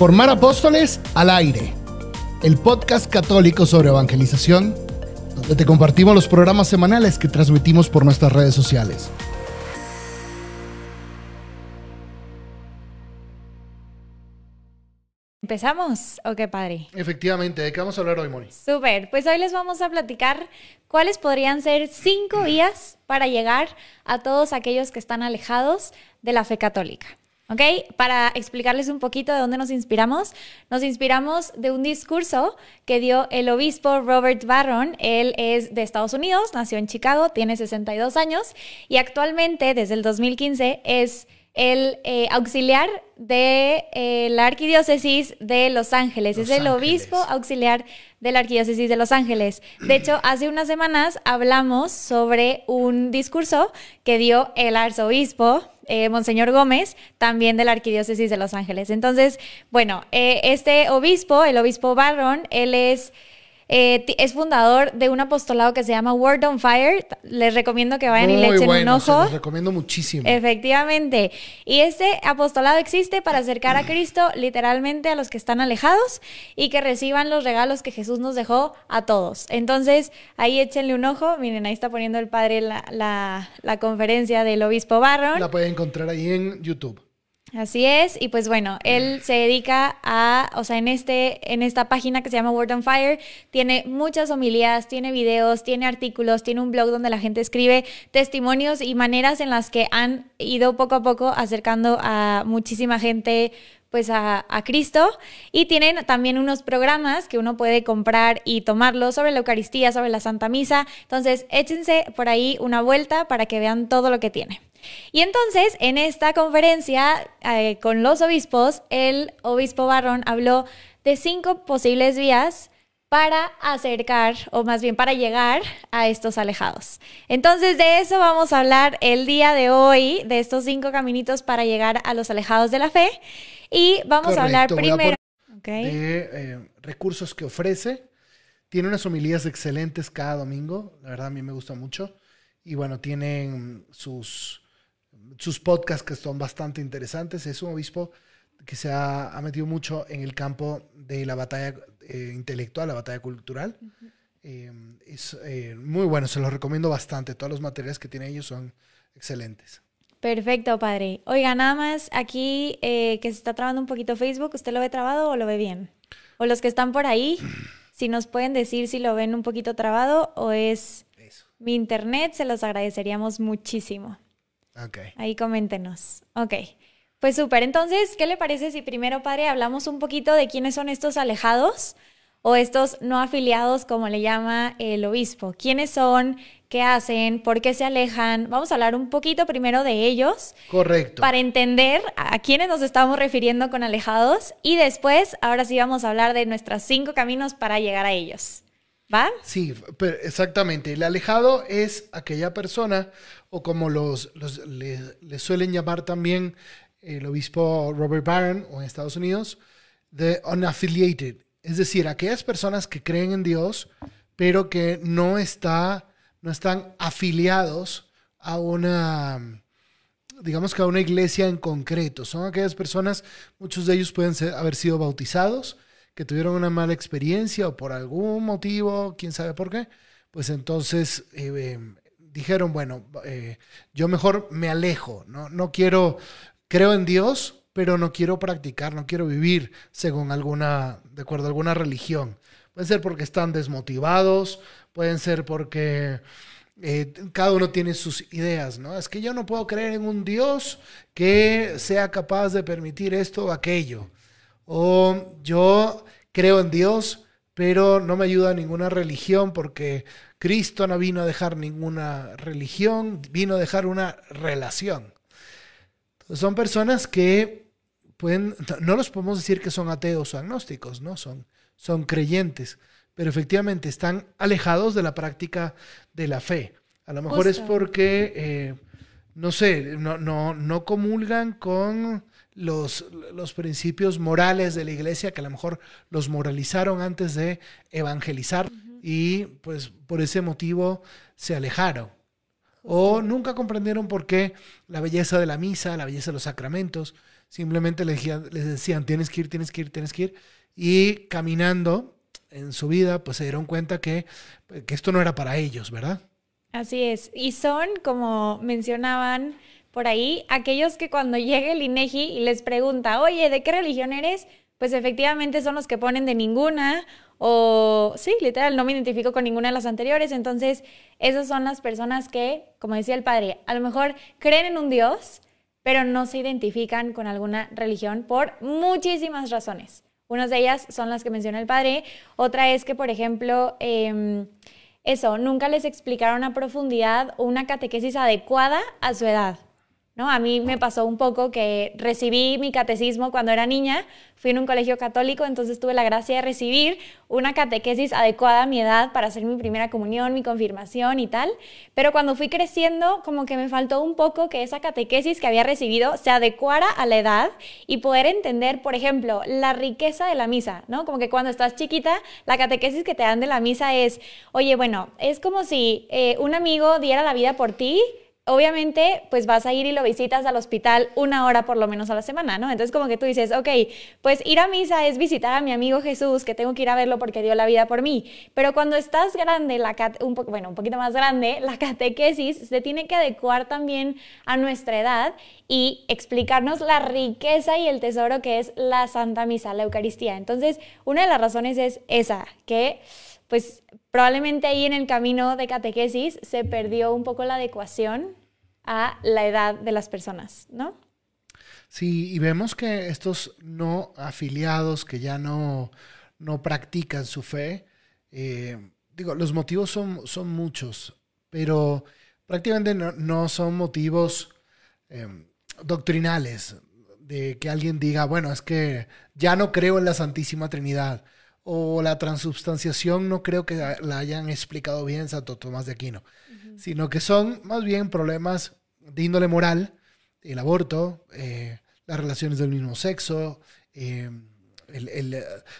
Formar Apóstoles al Aire, el podcast católico sobre evangelización, donde te compartimos los programas semanales que transmitimos por nuestras redes sociales. ¿Empezamos? ¿O qué padre? Efectivamente, ¿de qué vamos a hablar hoy, Moni? Súper, pues hoy les vamos a platicar cuáles podrían ser cinco vías para llegar a todos aquellos que están alejados de la fe católica. ¿Ok? Para explicarles un poquito de dónde nos inspiramos, nos inspiramos de un discurso que dio el obispo Robert Barron. Él es de Estados Unidos, nació en Chicago, tiene 62 años y actualmente, desde el 2015, es el eh, auxiliar de eh, la Arquidiócesis de Los Ángeles. es el obispo auxiliar de la Arquidiócesis de Los Ángeles. De hecho, hace unas semanas hablamos sobre un discurso que dio el arzobispo, eh, Monseñor Gómez, también de la Arquidiócesis de Los Ángeles. Entonces, bueno, este obispo, el obispo Barron, él es eh, es fundador de un apostolado que se llama Word on Fire. Les recomiendo que vayan y le echen un ojo. les recomiendo muchísimo. Efectivamente. Y este apostolado existe para acercar a Cristo literalmente a los que están alejados y que reciban los regalos que Jesús nos dejó a todos. Entonces, ahí échenle un ojo. Miren, ahí está poniendo el padre la, la, la conferencia del obispo Barron. La pueden encontrar ahí en YouTube. Así es, y pues bueno, él se dedica a, o sea, en, este, en esta página que se llama Word on Fire, tiene muchas homilías, tiene videos, tiene artículos, tiene un blog donde la gente escribe testimonios y maneras en las que han ido poco a poco acercando a muchísima gente pues a, Cristo y tienen también unos programas que uno puede comprar y tomarlos sobre la Eucaristía, sobre la Santa Misa. Entonces, échense por ahí una vuelta para que vean todo lo que tiene. Y entonces, en esta conferencia eh, con los obispos, el obispo Barrón habló de cinco posibles vías para acercar, o más bien para llegar a estos alejados. Entonces, de eso vamos a hablar el día de hoy, de estos cinco caminitos para llegar a los alejados de la fe. Y vamos a hablar primero de eh, recursos que ofrece. Tiene unas homilías excelentes cada domingo, la verdad a mí me gusta mucho. Y bueno, tienen sus sus podcasts que son bastante interesantes. Es un obispo que se ha, metido mucho en el campo de la batalla eh, intelectual, la batalla cultural. Eh, es eh, muy bueno, se los recomiendo bastante. Todos los materiales que tiene ellos son excelentes. Perfecto, padre. Oiga, nada más aquí que se está trabando un poquito Facebook, ¿usted lo ve trabado o lo ve bien? O los que están por ahí, si nos pueden decir si lo ven un poquito trabado o es mi internet, se los agradeceríamos muchísimo. Ahí coméntenos. Ok. Pues súper. Entonces, ¿qué le parece si primero, padre, hablamos un poquito de quiénes son estos alejados o estos no afiliados, como le llama el obispo? ¿Quiénes son? ¿Qué hacen? ¿Por qué se alejan? Vamos a hablar un poquito primero de ellos. Correcto. Para entender a quiénes nos estamos refiriendo con alejados y después, ahora sí vamos a hablar de nuestros cinco caminos para llegar a ellos. ¿Va? Sí, exactamente. El alejado es aquella persona, o como los, le, suelen llamar también el obispo Robert Barron o en Estados Unidos, the unaffiliated. Es decir, aquellas personas que creen en Dios, pero que no, está, no están afiliados a una, digamos que a una iglesia en concreto. Son aquellas personas, muchos de ellos pueden haber sido bautizados, que tuvieron una mala experiencia o por algún motivo, quién sabe por qué, pues entonces eh, eh, dijeron, bueno, eh, yo mejor me alejo, ¿no? no quiero, creo en Dios, pero no quiero practicar, no quiero vivir según alguna, de acuerdo a alguna religión. Pueden ser porque están desmotivados, pueden ser porque cada uno tiene sus ideas, ¿no? Es que yo no puedo creer en un Dios que sea capaz de permitir esto o aquello. O yo creo en Dios, pero no me ayuda ninguna religión porque Cristo no vino a dejar ninguna religión, vino a dejar una relación. Son personas que pueden, no los podemos decir que son ateos o agnósticos, ¿no? Son, son creyentes, pero efectivamente están alejados de la práctica de la fe. A lo mejor es porque, eh, no sé, no, no, no comulgan con los, los principios morales de la iglesia, que a lo mejor los moralizaron antes de evangelizar y pues por ese motivo se alejaron. O nunca comprendieron por qué la belleza de la misa, la belleza de los sacramentos, simplemente les decían, les decían, tienes que ir, tienes que ir, tienes que ir. Y caminando en su vida, pues se dieron cuenta que, que esto no era para ellos, ¿verdad? Así es. Y son, como mencionaban por ahí, aquellos que cuando llega el INEGI y les pregunta, oye, ¿de qué religión eres? Pues efectivamente son los que ponen de ninguna o sí, literal, no me identifico con ninguna de las anteriores. Entonces, esas son las personas que, como decía el padre, a lo mejor creen en un Dios, pero no se identifican con alguna religión por muchísimas razones. Unas de ellas son las que menciona el padre. Otra es que, por ejemplo, em, eso, nunca les explicaron a profundidad una catequesis adecuada a su edad. ¿No? A mí me pasó un poco que recibí mi catecismo cuando era niña, fui en un colegio católico, entonces tuve la gracia de recibir una catequesis adecuada a mi edad para hacer mi primera comunión, mi confirmación y tal, pero cuando fui creciendo como que me faltó un poco que esa catequesis que había recibido se adecuara a la edad y poder entender, por ejemplo, la riqueza de la misa, ¿no? Como que cuando estás chiquita, la catequesis que te dan de la misa es, oye, bueno, es como si eh, un amigo diera la vida por ti, obviamente, pues vas a ir y lo visitas al hospital una hora por lo menos a la semana, ¿no? Entonces como que tú dices, ok, pues ir a misa es visitar a mi amigo Jesús, que tengo que ir a verlo porque dio la vida por mí. Pero cuando estás grande, la bueno, un poquito más grande, la catequesis se tiene que adecuar también a nuestra edad y explicarnos la riqueza y el tesoro que es la Santa Misa, la Eucaristía. Entonces, una de las razones es esa, que pues probablemente ahí en el camino de catequesis se perdió un poco la adecuación a la edad de las personas, ¿no? Sí, y vemos que estos no afiliados que ya no, no practican su fe, eh, digo, los motivos son, son muchos, pero prácticamente no, son motivos eh, doctrinales de que alguien diga, bueno, es que ya no creo en la Santísima Trinidad o la transubstanciación no creo que la hayan explicado bien Santo Tomás de Aquino, sino que son más bien problemas de índole moral, el aborto, eh, las relaciones del mismo sexo, eh,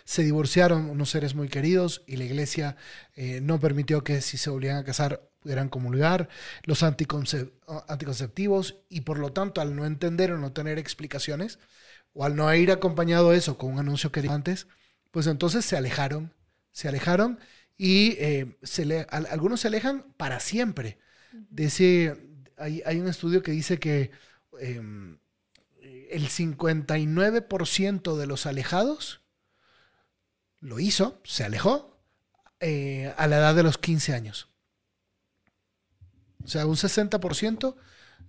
se divorciaron unos seres muy queridos y la iglesia eh, no permitió que si se volvían a casar pudieran comulgar, los anticonceptivos y por lo tanto al no entender o no tener explicaciones o al no ir acompañado eso con un anuncio que antes, pues entonces se alejaron, se alejaron y eh, se algunos se alejan para siempre. De ese, hay, un estudio que dice que em, el 59% de los alejados lo hizo, se alejó eh, a la edad de los 15 años. O sea, un 60%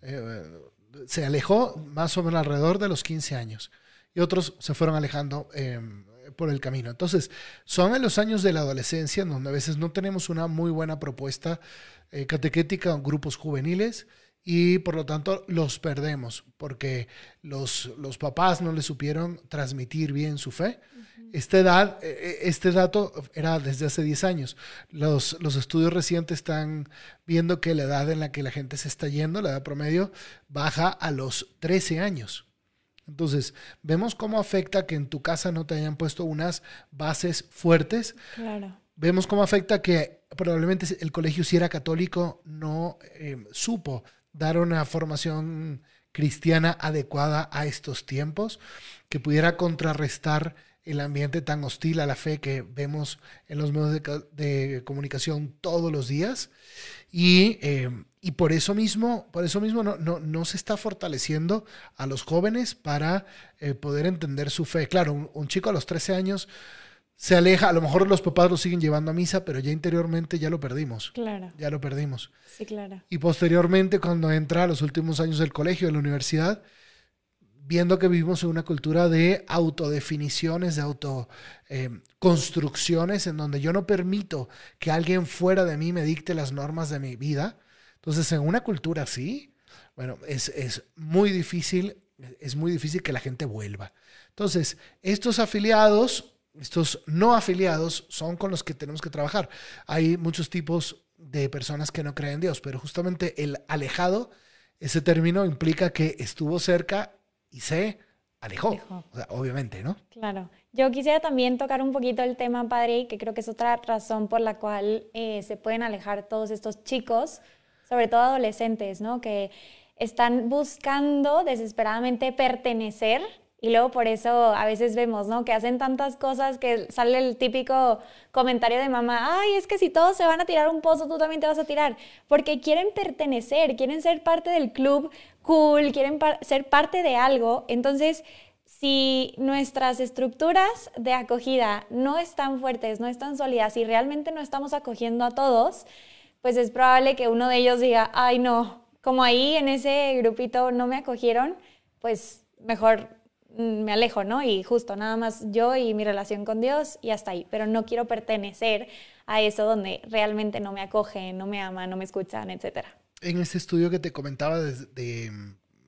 eh, se alejó más o menos alrededor de los 15 años. Y otros se fueron alejando em, por el camino. Entonces, son en los años de la adolescencia donde a veces no tenemos una muy buena propuesta eh, catequética en grupos juveniles y por lo tanto los perdemos porque los, los papás no les supieron transmitir bien su fe. Esta edad, eh, eh, este dato era desde hace 10 años. Los, los estudios recientes están viendo que la edad en la que la gente se está yendo, la edad promedio, baja a los 13 años. Entonces, vemos cómo afecta que en tu casa no te hayan puesto unas bases fuertes. Claro. Vemos cómo afecta que probablemente el colegio, si era católico, no eh, supo dar una formación cristiana adecuada a estos tiempos, que pudiera contrarrestar el ambiente tan hostil a la fe que vemos en los medios de, comunicación todos los días. Y, eh, y, por eso mismo, por eso mismo no, no, no, se está fortaleciendo a los jóvenes para eh, poder entender su fe. Claro, un, chico a los 13 años se aleja, a lo mejor los papás lo siguen llevando a misa, pero ya interiormente ya lo perdimos. Claro. Ya lo perdimos. Sí, claro. Y posteriormente, cuando entra a los últimos años del colegio, de la universidad, viendo que vivimos en una cultura de autodefiniciones, de autoconstrucciones, eh, en donde yo no permito que alguien fuera de mí me dicte las normas de mi vida. Entonces, en una cultura así, bueno, es, es muy difícil, es muy difícil que la gente vuelva. Entonces, estos afiliados, estos no afiliados, son con los que tenemos que trabajar. Hay muchos tipos de personas que no creen en Dios, pero justamente el alejado, ese término implica que estuvo cerca y se alejó. obviamente, ¿no? Claro. Yo quisiera también tocar un poquito el tema, padre, que creo que es otra razón por la cual eh, se pueden alejar todos estos chicos, sobre todo adolescentes, ¿no? Que están buscando desesperadamente pertenecer y luego por eso a veces vemos, ¿no? Que hacen tantas cosas que sale el típico comentario de mamá, ay, es que si todos se van a tirar un pozo, tú también te vas a tirar. Porque quieren pertenecer, quieren ser parte del club cool, quieren ser parte de algo. Entonces, si nuestras estructuras de acogida no están fuertes, no están sólidas y realmente no estamos acogiendo a todos, pues es probable que uno de ellos diga, ay, no, como ahí en ese grupito no me acogieron, pues mejor me alejo, ¿no? Y justo nada más yo y mi relación con Dios y hasta ahí, pero no quiero pertenecer a eso donde realmente no me acogen, no me aman, no me escuchan, etc. En este estudio que te comentaba desde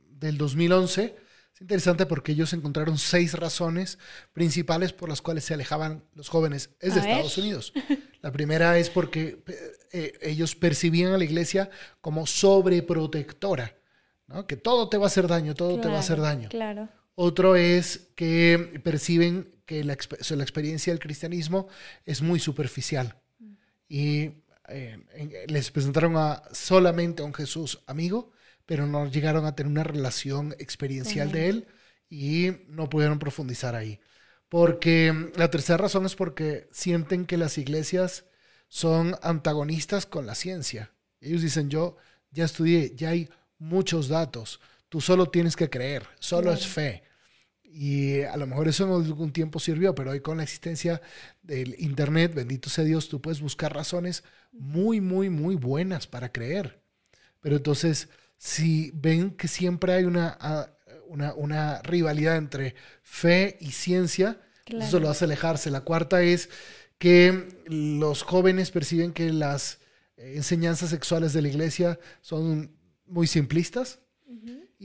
del 2011, es interesante porque ellos encontraron seis razones principales por las cuales se alejaban los jóvenes. Es de Estados Unidos. La primera es porque eh, ellos percibían a la iglesia como sobreprotectora, ¿no? que todo te va a hacer daño, todo te va a hacer daño. Claro. Otro es que perciben que la, experiencia del cristianismo es muy superficial y eh, les presentaron a, solamente a un Jesús amigo, pero no llegaron a tener una relación experiencial de él y no pudieron profundizar ahí. Porque la tercera razón es porque sienten que las iglesias son antagonistas con la ciencia. Ellos dicen, yo ya estudié, ya hay muchos datos, Tú solo tienes que creer, solo es fe. Y a lo mejor eso en algún tiempo sirvió, pero hoy con la existencia del Internet, bendito sea Dios, tú puedes buscar razones muy, muy, muy buenas para creer. Pero entonces, si ven que siempre hay una, ah, una, rivalidad entre fe y ciencia, eso lo hace alejarse. La cuarta es que los jóvenes perciben que las enseñanzas sexuales de la iglesia son muy simplistas.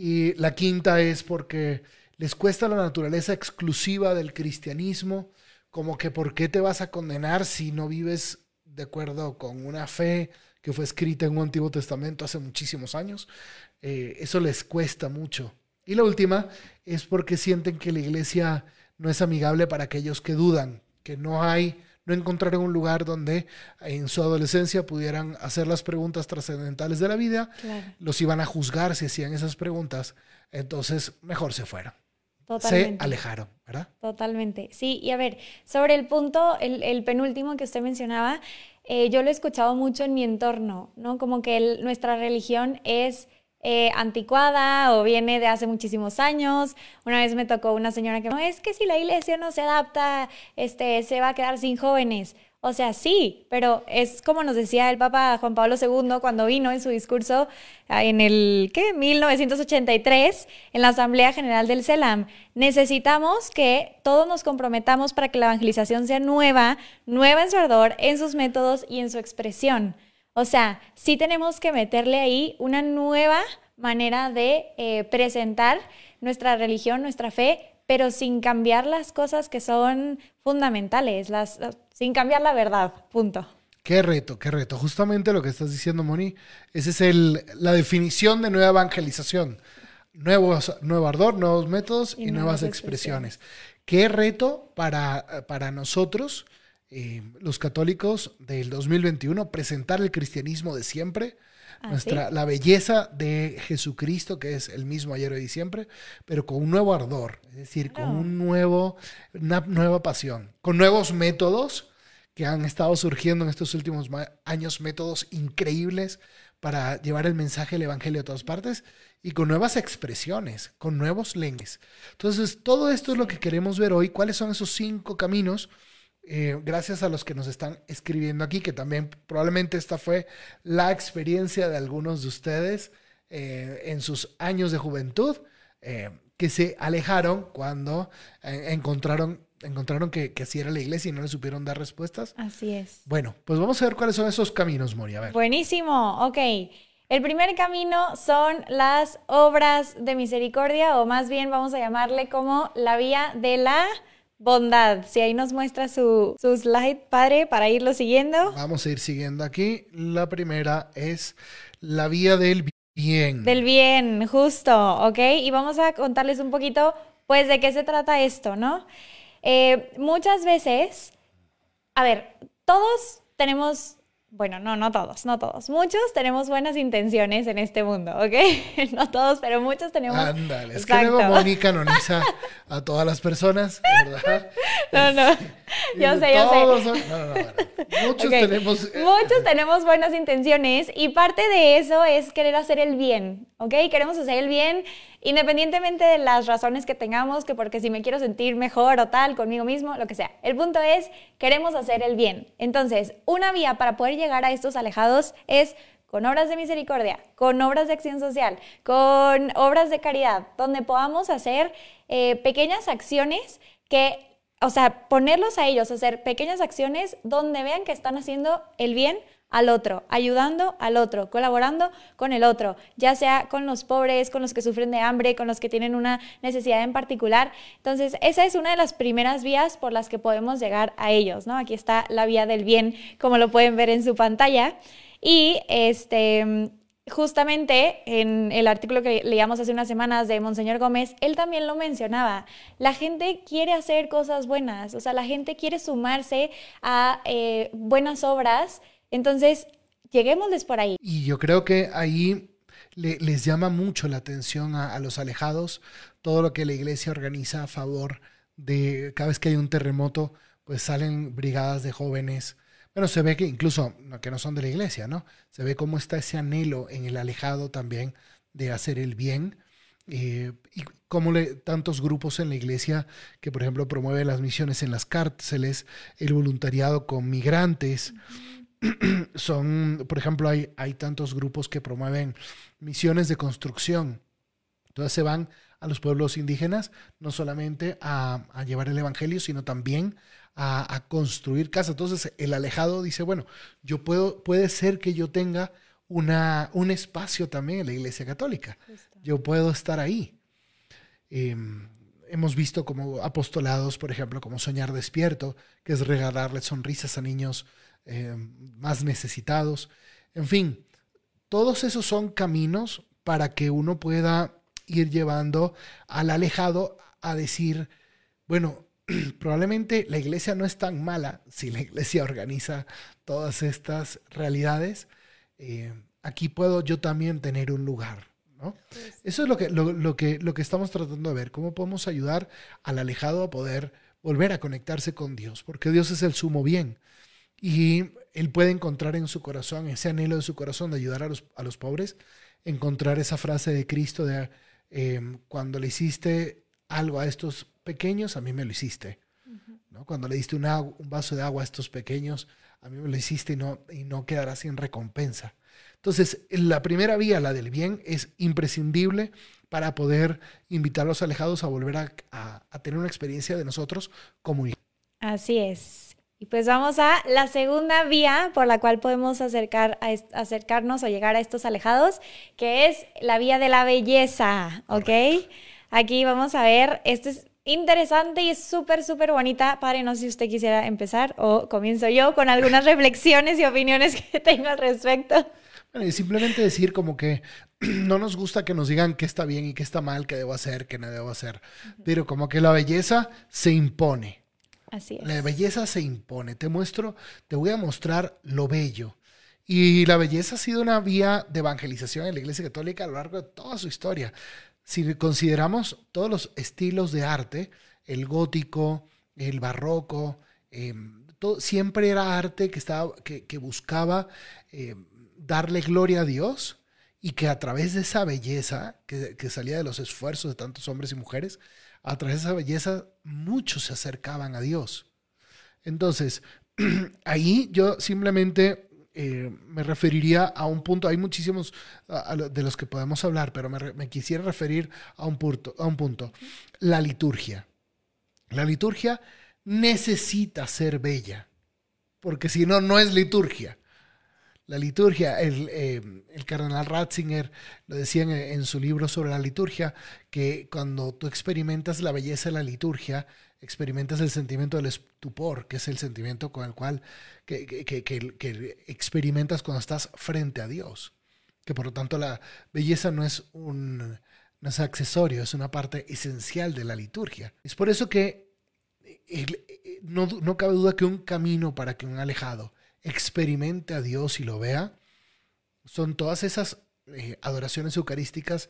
Y la quinta es porque les cuesta la naturaleza exclusiva del cristianismo, como que por qué te vas a condenar si no vives de acuerdo con una fe que fue escrita en un Antiguo Testamento hace muchísimos años. Eh, eso les cuesta mucho. Y la última es porque sienten que la iglesia no es amigable para aquellos que dudan, que no hay no encontraron un lugar donde en su adolescencia pudieran hacer las preguntas trascendentales de la vida, los iban a juzgar si hacían esas preguntas, entonces mejor se fueron. Se alejaron, ¿verdad? Totalmente. Sí, y a ver, sobre el punto, el, penúltimo que usted mencionaba, eh, yo lo he escuchado mucho en mi entorno, ¿no? Como que nuestra religión es eh, anticuada o viene de hace muchísimos años. Una vez me tocó una señora que no es que si la iglesia no se adapta, este, se va a quedar sin jóvenes. O sea, sí, pero es como nos decía el Papa Juan Pablo II cuando vino en su discurso ah, en el ¿qué? 1983 en la Asamblea General del CELAM. Necesitamos que todos nos comprometamos para que la evangelización sea nueva, nueva en su ardor, en sus métodos y en su expresión. O sea, sí tenemos que meterle ahí una nueva manera de eh, presentar nuestra religión, nuestra fe, pero sin cambiar las cosas que son fundamentales, las, sin cambiar la verdad, punto. Qué reto, qué reto. Justamente lo que estás diciendo, Moni, esa es el, la definición de nueva evangelización. Nuevos, nuevo ardor, nuevos métodos y, nuevas, expresiones. Qué reto para, para nosotros eh, los católicos del 2021 presentar el cristianismo de siempre, ah, nuestra, la belleza de Jesucristo, que es el mismo ayer, hoy y siempre, pero con un nuevo ardor, es decir, con un nuevo, una nueva pasión, con nuevos métodos que han estado surgiendo en estos últimos años, métodos increíbles para llevar el mensaje del Evangelio a todas partes y con nuevas expresiones, con nuevos lenguajes. Entonces, todo esto es lo que queremos ver hoy. ¿Cuáles son esos cinco caminos? Eh, gracias a los que nos están escribiendo aquí, que también probablemente esta fue la experiencia de algunos de ustedes eh, en sus años de juventud, eh, que se alejaron cuando encontraron, encontraron que, que, así era la iglesia y no le supieron dar respuestas. Así es. Bueno, pues vamos a ver cuáles son esos caminos, Moria. ver. Buenísimo, ok. El primer camino son las obras de misericordia, o más bien vamos a llamarle como la vía de la bondad. Si ahí nos muestra su, slide, padre, para irlo siguiendo. Vamos a ir siguiendo aquí. La primera es la vía del bien. Del bien, justo, ¿ok? Y vamos a contarles un poquito, pues, de qué se trata esto, ¿no? Eh, muchas veces, a ver, todos tenemos bueno, no, no todos, no todos. Muchos tenemos buenas intenciones en este mundo, ¿ok? no todos, pero muchos tenemos. Ándale, es que luego Moni canoniza a todas las personas, ¿verdad? No, no. Yo sé, yo sé. No, no, no, Muchos tenemos. Eh, muchos tenemos buenas intenciones y parte de eso es querer hacer el bien, ¿ok? Queremos hacer el bien independientemente de las razones que tengamos, que porque si me quiero sentir mejor o tal conmigo mismo, lo que sea. El punto es, queremos hacer el bien. Entonces, una vía para poder llegar a estos alejados es con obras de misericordia, con obras de acción social, con obras de caridad, donde podamos hacer eh, pequeñas acciones que o sea, ponerlos a ellos, hacer pequeñas acciones donde vean que están haciendo el bien al otro, ayudando al otro, colaborando con el otro, ya sea con los pobres, con los que sufren de hambre, con los que tienen una necesidad en particular. Entonces, esa es una de las primeras vías por las que podemos llegar a ellos, ¿no? Aquí está la vía del bien, como lo pueden ver en su pantalla. Y este, justamente en el artículo que leíamos hace unas semanas de Monseñor Gómez, él también lo mencionaba. La gente quiere hacer cosas buenas, o sea, la gente quiere sumarse a eh, buenas obras. Entonces, lleguémosles por ahí. Y yo creo que ahí les llama mucho la atención a, los alejados todo lo que la iglesia organiza a favor de cada vez que hay un terremoto, pues salen brigadas de jóvenes bueno, se ve que incluso, que no son de la iglesia, ¿no? Se ve cómo está ese anhelo en el alejado también de hacer el bien. Eh, y como le, tantos grupos en la iglesia que, por ejemplo, promueven las misiones en las cárceles, el voluntariado con migrantes. Son, por ejemplo, hay, hay tantos grupos que promueven misiones de construcción. Entonces se van a los pueblos indígenas, no solamente a, a llevar el Evangelio, sino también a, construir casa. Entonces el alejado dice, bueno, yo puedo, puede ser que yo tenga una, un espacio también en la Iglesia Católica. Yo puedo estar ahí. Em, hemos visto como apostolados, por ejemplo, como Soñar Despierto, que es regalarle sonrisas a niños em, más necesitados. En fin, todos esos son caminos para que uno pueda ir llevando al alejado a decir, bueno, probablemente la iglesia no es tan mala si la iglesia organiza todas estas realidades. Eh, aquí puedo yo también tener un lugar. ¿no? Pues Eso es lo que, lo, que, lo que estamos tratando de ver, cómo podemos ayudar al alejado a poder volver a conectarse con Dios, porque Dios es el sumo bien. Y Él puede encontrar en su corazón, ese anhelo de su corazón de ayudar a los, a los pobres, encontrar esa frase de Cristo de eh, cuando le hiciste algo a estos pequeños, a mí me lo hiciste. ¿no? Cuando le diste un, un, vaso de agua a estos pequeños, a mí me lo hiciste y no, y no quedará sin recompensa. Entonces, la primera vía, la del bien, es imprescindible para poder invitar a los alejados a volver a, a, tener una experiencia de nosotros como hijos. Así es. Y pues vamos a la segunda vía por la cual podemos acercar a acercarnos o llegar a estos alejados, que es la vía de la belleza, ¿ok? Aquí vamos a ver, este es interesante y es súper, súper bonita. Padre, no sé si usted quisiera empezar o comienzo yo con algunas reflexiones y opiniones que tengo al respecto. Bueno, y simplemente decir como que no nos gusta que nos digan qué está bien y qué está mal, qué debo hacer, qué no debo hacer. Pero como que la belleza se impone. Así es. La belleza se impone. Te muestro, te voy a mostrar lo bello. Y la belleza ha sido una vía de evangelización en la Iglesia Católica a lo largo de toda su historia si consideramos todos los estilos de arte, el gótico, el barroco, em, siempre era arte que, estaba, que, buscaba em, darle gloria a Dios y que a través de esa belleza que, que, salía de los esfuerzos de tantos hombres y mujeres, a través de esa belleza muchos se acercaban a Dios. Entonces, ahí yo simplemente eh, me referiría a un punto, hay muchísimos de los que podemos hablar, pero me, quisiera referir a un, punto, a un punto, la liturgia. La liturgia necesita ser bella, porque si no, no es liturgia. La liturgia, el, eh, cardenal Ratzinger lo decía en, su libro sobre la liturgia, que cuando tú experimentas la belleza de la liturgia, experimentas el sentimiento del estupor, que es el sentimiento con el cual que, que, experimentas cuando estás frente a Dios. Que por lo tanto la belleza no es un no es accesorio, es una parte esencial de la liturgia. Es por eso que no, no cabe duda que un camino para que un alejado experimente a Dios y lo vea, son todas esas eh, adoraciones eucarísticas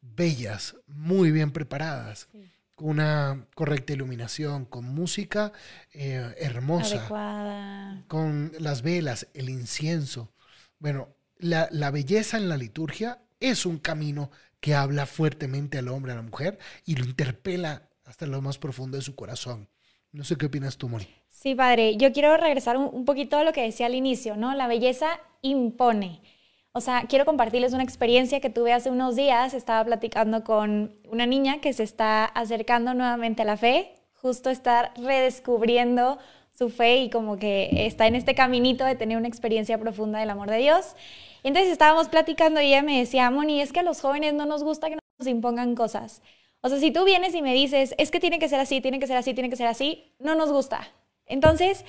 bellas, muy bien preparadas, con una correcta iluminación, con música eh, hermosa, Adecuada. con las velas, el incienso. Bueno, la, la belleza en la liturgia es un camino que habla fuertemente al hombre, a la mujer, y lo interpela hasta lo más profundo de su corazón. No sé qué opinas tú, Moni. Sí, padre. Yo quiero regresar un, poquito a lo que decía al inicio, ¿no? La belleza impone. O sea, quiero compartirles una experiencia que tuve hace unos días. Estaba platicando con una niña que se está acercando nuevamente a la fe, justo está redescubriendo su fe y como que está en este caminito de tener una experiencia profunda del amor de Dios. Y entonces estábamos platicando y ella me decía, Moni, es que a los jóvenes no nos gusta que nos impongan cosas. O sea, si tú vienes y me dices, es que tiene que ser así, tiene que ser así, tiene que ser así, no nos gusta. Entonces,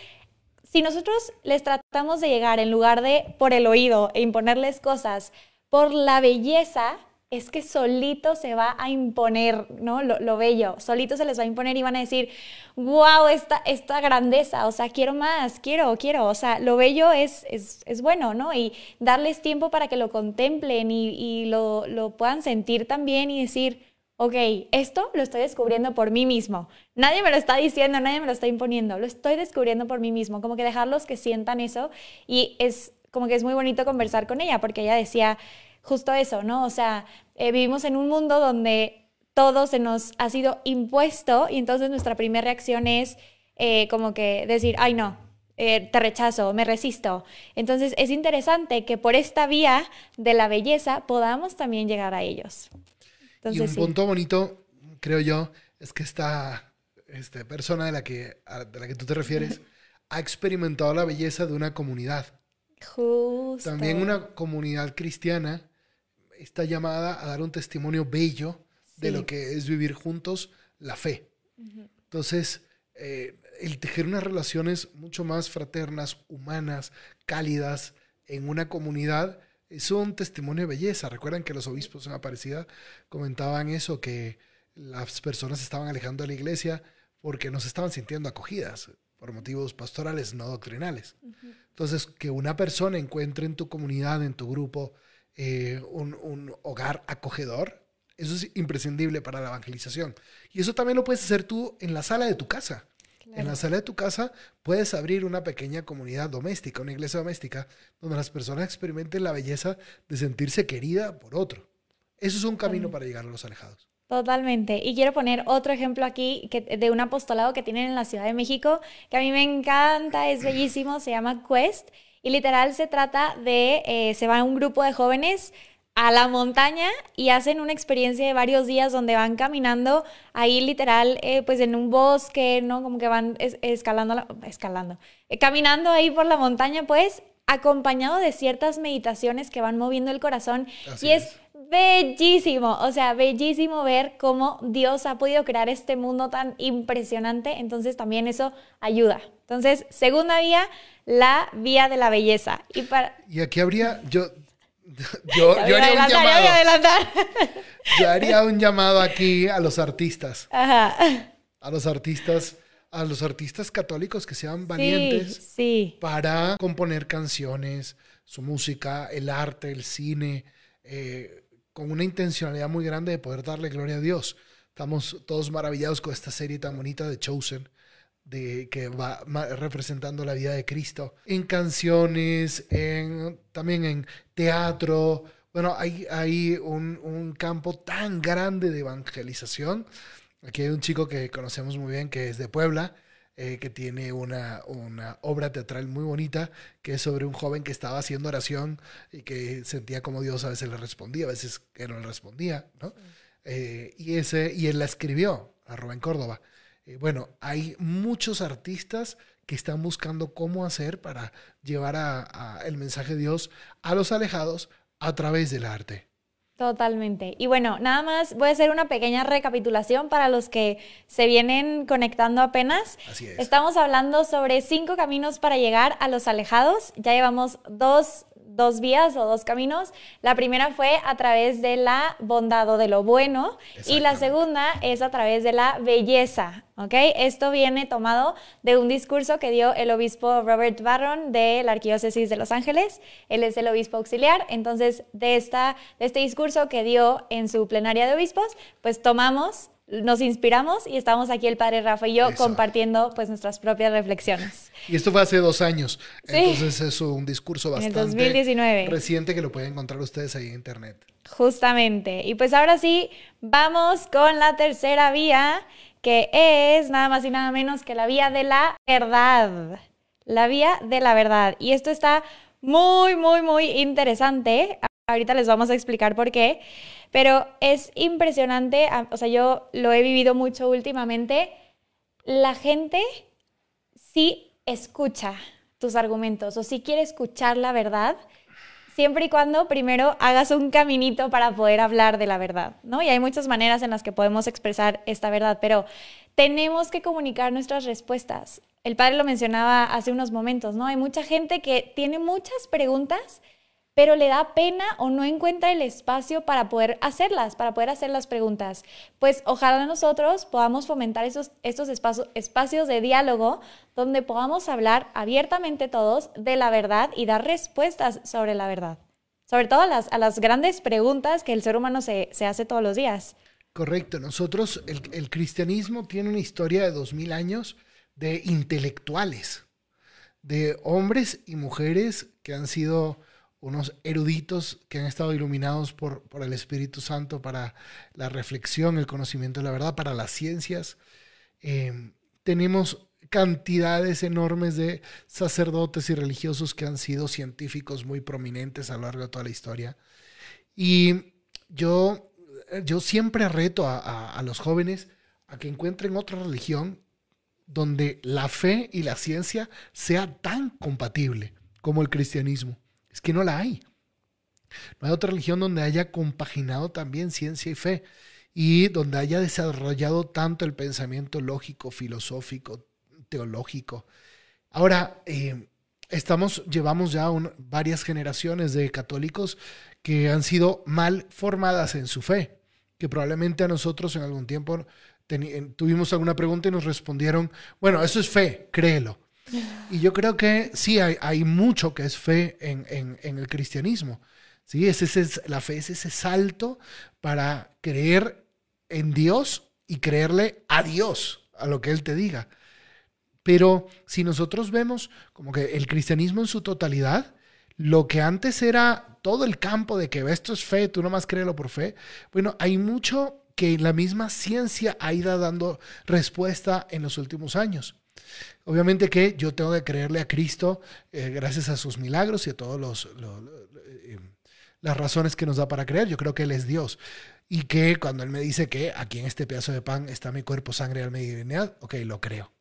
si nosotros les tratamos de llegar en lugar de por el oído e imponerles cosas por la belleza, es que solito se va a imponer, ¿no? Lo, lo, bello, solito se les va a imponer y van a decir, wow, esta, esta grandeza, o sea, quiero más, quiero, quiero, o sea, lo bello es, es, es bueno, ¿no? Y darles tiempo para que lo contemplen y, y lo, lo puedan sentir también y decir, ok, esto lo estoy descubriendo por mí mismo. Nadie me lo está diciendo, nadie me lo está imponiendo, lo estoy descubriendo por mí mismo, como que dejarlos que sientan eso y es como que es muy bonito conversar con ella porque ella decía justo eso, ¿no? O sea, eh, vivimos en un mundo donde todo se nos ha sido impuesto y entonces nuestra primera reacción es eh, como que decir, ay no, eh, te rechazo, me resisto. Entonces es interesante que por esta vía de la belleza podamos también llegar a ellos. Entonces, y un sí. punto bonito, creo yo, es que esta este, persona de la, que, de la que tú te refieres ha experimentado la belleza de una comunidad. Justo. También una comunidad cristiana está llamada a dar un testimonio bello sí. de lo que es vivir juntos la fe. Uh -huh. Entonces, eh, el tejer unas relaciones mucho más fraternas, humanas, cálidas en una comunidad es un testimonio de belleza. Recuerdan que los obispos en Aparecida comentaban eso, que las personas estaban alejando de la iglesia porque no se estaban sintiendo acogidas por motivos pastorales, no doctrinales. Uh -huh. Entonces, que una persona encuentre en tu comunidad, en tu grupo, eh, un, un, hogar acogedor, eso es imprescindible para la evangelización. Y eso también lo puedes hacer tú en la sala de tu casa. Claro. En la sala de tu casa puedes abrir una pequeña comunidad doméstica, una iglesia doméstica, donde las personas experimenten la belleza de sentirse querida por otro. Eso es un camino para llegar a los alejados. Totalmente. Y quiero poner otro ejemplo aquí que, de un apostolado que tienen en la Ciudad de México, que a mí me encanta, es bellísimo, se llama Quest. Y literal se trata de, eh, se va un grupo de jóvenes a la montaña y hacen una experiencia de varios días donde van caminando ahí literal, eh, pues en un bosque, ¿no? Como que van es, escalando, la, escalando, eh, caminando ahí por la montaña, pues acompañado de ciertas meditaciones que van moviendo el corazón Así y es, es bellísimo, o sea, bellísimo ver cómo Dios ha podido crear este mundo tan impresionante, entonces también eso ayuda. Entonces, segunda vía, la vía de la belleza. Y, para... y aquí habría, yo, yo, yo haría un llamado. Yo haría un llamado aquí a los artistas. Ajá. A los artistas, a los artistas católicos que sean valientes sí, sí. para componer canciones, su música, el arte, el cine, eh, con una intencionalidad muy grande de poder darle gloria a Dios. Estamos todos maravillados con esta serie tan bonita de Chosen de, que va representando la vida de Cristo. En canciones, en, también en teatro. Bueno, hay, hay un, un, campo tan grande de evangelización. Aquí hay un chico que conocemos muy bien que es de Puebla, eh, que tiene una, una, obra teatral muy bonita, que es sobre un joven que estaba haciendo oración y que sentía como Dios a veces le respondía, a veces que no le respondía, ¿no? Sí. Eh, y, ese, y él la escribió, a Rubén Córdoba. Eh, bueno, hay muchos artistas que están buscando cómo hacer para llevar a, a el mensaje de Dios a los alejados a través del arte. Totalmente. Y bueno, nada más voy a hacer una pequeña recapitulación para los que se vienen conectando apenas. Así es. Estamos hablando sobre cinco caminos para llegar a los alejados. Ya llevamos dos dos vías o dos caminos. La primera fue a través de la bondad o de lo bueno y la segunda es a través de la belleza. ¿ok? Esto viene tomado de un discurso que dio el obispo Robert Barron de la Arquidiócesis de Los Ángeles. Él es el obispo auxiliar. Entonces, de, esta, de este discurso que dio en su plenaria de obispos, pues tomamos nos inspiramos y estamos aquí el padre Rafa y yo compartiendo pues nuestras propias reflexiones. Y esto fue hace dos años, entonces es un discurso bastante 2019. reciente que lo pueden encontrar ustedes ahí en internet. Justamente. Y pues ahora sí, vamos con la tercera vía, que es nada más y nada menos que la vía de la verdad. La vía de la verdad. Y esto está muy, muy, muy interesante. Ahorita les vamos a explicar por qué. Pero es impresionante, o sea, yo lo he vivido mucho últimamente. La gente sí escucha tus argumentos o sí quiere escuchar la verdad, siempre y cuando primero hagas un caminito para poder hablar de la verdad, ¿no? Y hay muchas maneras en las que podemos expresar esta verdad, pero tenemos que comunicar nuestras respuestas. El padre lo mencionaba hace unos momentos, ¿no? Hay mucha gente que tiene muchas preguntas pero le da pena o no encuentra el espacio para poder hacerlas, para poder hacer las preguntas. Pues ojalá nosotros podamos fomentar esos, estos espacios, espacios de diálogo donde podamos hablar abiertamente todos de la verdad y dar respuestas sobre la verdad. Sobre todo a las, a las grandes preguntas que el ser humano se, se hace todos los días. Correcto. Nosotros, el, el cristianismo tiene una historia de dos mil años de intelectuales, de hombres y mujeres que han sido unos eruditos que han estado iluminados por, por, el Espíritu Santo para la reflexión, el conocimiento de la verdad, para las ciencias. Em, tenemos cantidades enormes de sacerdotes y religiosos que han sido científicos muy prominentes a lo largo de toda la historia. Y yo, yo siempre reto a, a los jóvenes a que encuentren otra religión donde la fe y la ciencia sea tan compatible como el cristianismo. Es que no la hay. No hay otra religión donde haya compaginado también ciencia y fe y donde haya desarrollado tanto el pensamiento lógico, filosófico, teológico. Ahora, eh, estamos, llevamos ya varias generaciones de católicos que han sido mal formadas en su fe, que probablemente a nosotros en algún tiempo tuvimos alguna pregunta y nos respondieron, bueno, eso es fe, créelo. Y yo creo que sí, hay, mucho que es fe en, en, en el cristianismo. ¿sí? Es ese, la fe es ese salto para creer en Dios y creerle a Dios, a lo que Él te diga. Pero si nosotros vemos como que el cristianismo en su totalidad, lo que antes era todo el campo de que esto es fe, tú nomás créelo por fe, bueno, hay mucho que la misma ciencia ha ido dando respuesta en los últimos años. Obviamente que yo tengo que creerle a Cristo eh, gracias a sus milagros y a todas eh, las razones que nos da para creer. Yo creo que Él es Dios. Y que cuando Él me dice que aquí en este pedazo de pan está mi cuerpo, sangre, alma y divinidad, ok, lo creo.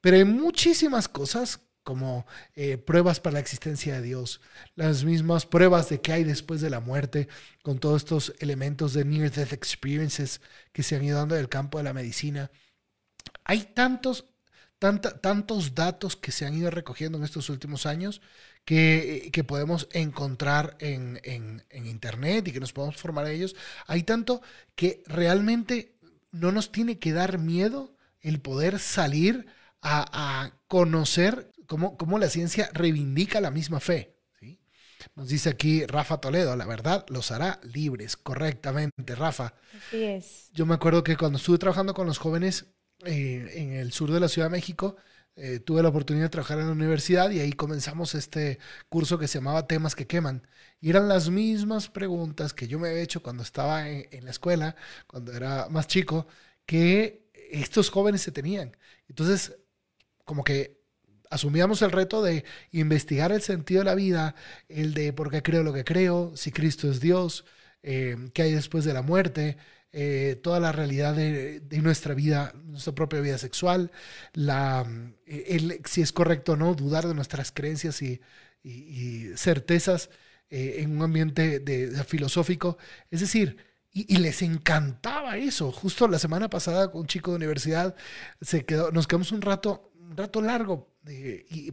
Pero hay muchísimas cosas como eh, pruebas para la existencia de Dios, las mismas pruebas de qué hay después de la muerte, con todos estos elementos de near death experiences que se han ido dando del campo de la medicina. Hay tantos tantos datos que se han ido recogiendo en estos últimos años que, que podemos encontrar en, en, Internet y que nos podemos formar a ellos. Hay tanto que realmente no nos tiene que dar miedo el poder salir a, a conocer cómo, cómo, la ciencia reivindica la misma fe. Nos dice aquí Rafa Toledo, la verdad los hará libres, correctamente, Rafa. Así es. Yo me acuerdo que cuando estuve trabajando con los jóvenes, eh, en el sur de la Ciudad de México. Eh, tuve la oportunidad de trabajar en la universidad y ahí comenzamos este curso que se llamaba Temas que queman. Y eran las mismas preguntas que yo me había hecho cuando estaba en, la escuela, cuando era más chico, que estos jóvenes se tenían. Entonces, como que asumíamos el reto de investigar el sentido de la vida, el de por qué creo lo que creo, si Cristo es Dios, eh, qué hay después de la muerte, eh, toda la realidad de, nuestra vida, nuestra propia vida sexual, eh, si es correcto o no, dudar de nuestras creencias y, certezas eh, en un ambiente de, filosófico. Es decir, y, les encantaba eso. Justo la semana pasada un chico de universidad se quedó, nos quedamos un rato, un rato largo,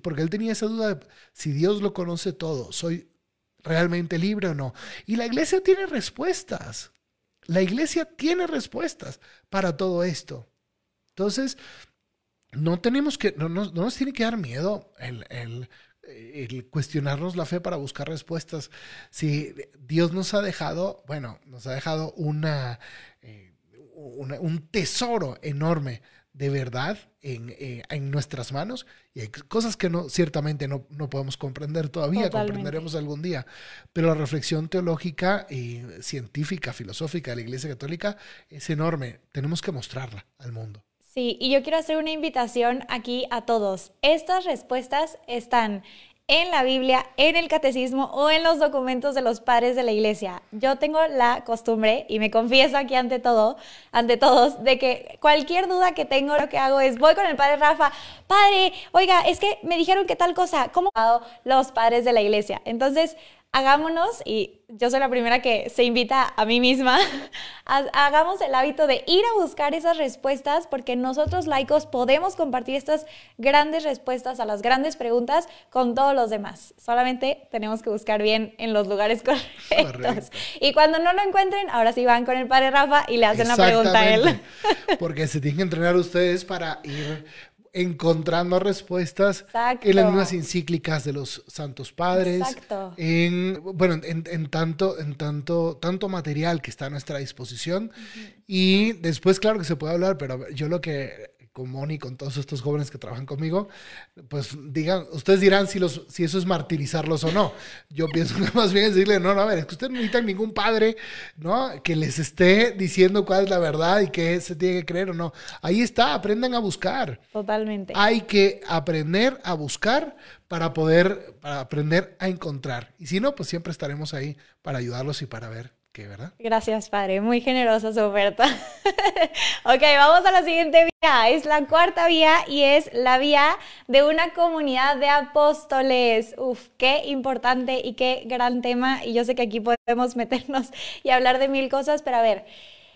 porque él tenía esa duda de si Dios lo conoce todo, soy realmente libre o no. Y la iglesia tiene respuestas. La iglesia tiene respuestas para todo esto. Entonces, no tenemos que, no, nos tiene que dar miedo el, cuestionarnos la fe para buscar respuestas. Si Dios nos ha dejado, bueno, nos ha dejado una, eh, un tesoro enorme de verdad en, eh, en, nuestras manos y hay cosas que no, ciertamente no, no podemos comprender todavía, comprenderemos algún día, pero la reflexión teológica y científica, filosófica de la Iglesia Católica es enorme, tenemos que mostrarla al mundo. Sí, y yo quiero hacer una invitación aquí a todos. Estas respuestas están en la Biblia, en el catecismo o en los documentos de los padres de la iglesia. Yo tengo la costumbre, y me confieso aquí ante todo, ante todos, de que cualquier duda que tengo, lo que hago es voy con el padre Rafa, padre, oiga, es que me dijeron que tal cosa, ¿cómo los padres de la iglesia? Entonces, hagámonos, y yo soy la primera que se invita a mí misma, hagamos el hábito de ir a buscar esas respuestas porque nosotros laicos podemos compartir estas grandes respuestas a las grandes preguntas con todos los demás. Solamente tenemos que buscar bien en los lugares correctos. Y cuando no lo encuentren, ahora sí van con el padre Rafa y le hacen la pregunta a él. Porque se tienen que entrenar ustedes para ir encontrando respuestas en las mismas encíclicas de los santos padres. Exacto. En, bueno, en, tanto, en tanto, tanto material que está a nuestra disposición. Y después, claro que se puede hablar, pero yo lo que con Moni, con todos estos jóvenes que trabajan conmigo, pues digan, ustedes dirán si, los, si eso es martirizarlos o no. Yo pienso que más bien es decirle, no, no, a ver, es que ustedes no necesitan ningún padre, ¿no? Que les esté diciendo cuál es la verdad y qué se tiene que creer o no. Ahí está, aprendan a buscar. Totalmente. Hay que aprender a buscar para poder, para aprender a encontrar. Y si no, pues siempre estaremos ahí para ayudarlos y para ver Gracias, padre. Muy generosa su oferta. ok, vamos a la siguiente vía. Es la cuarta vía y es la vía de una comunidad de apóstoles. Uf, qué importante y qué gran tema. Y yo sé que aquí podemos meternos y hablar de mil cosas, pero a ver,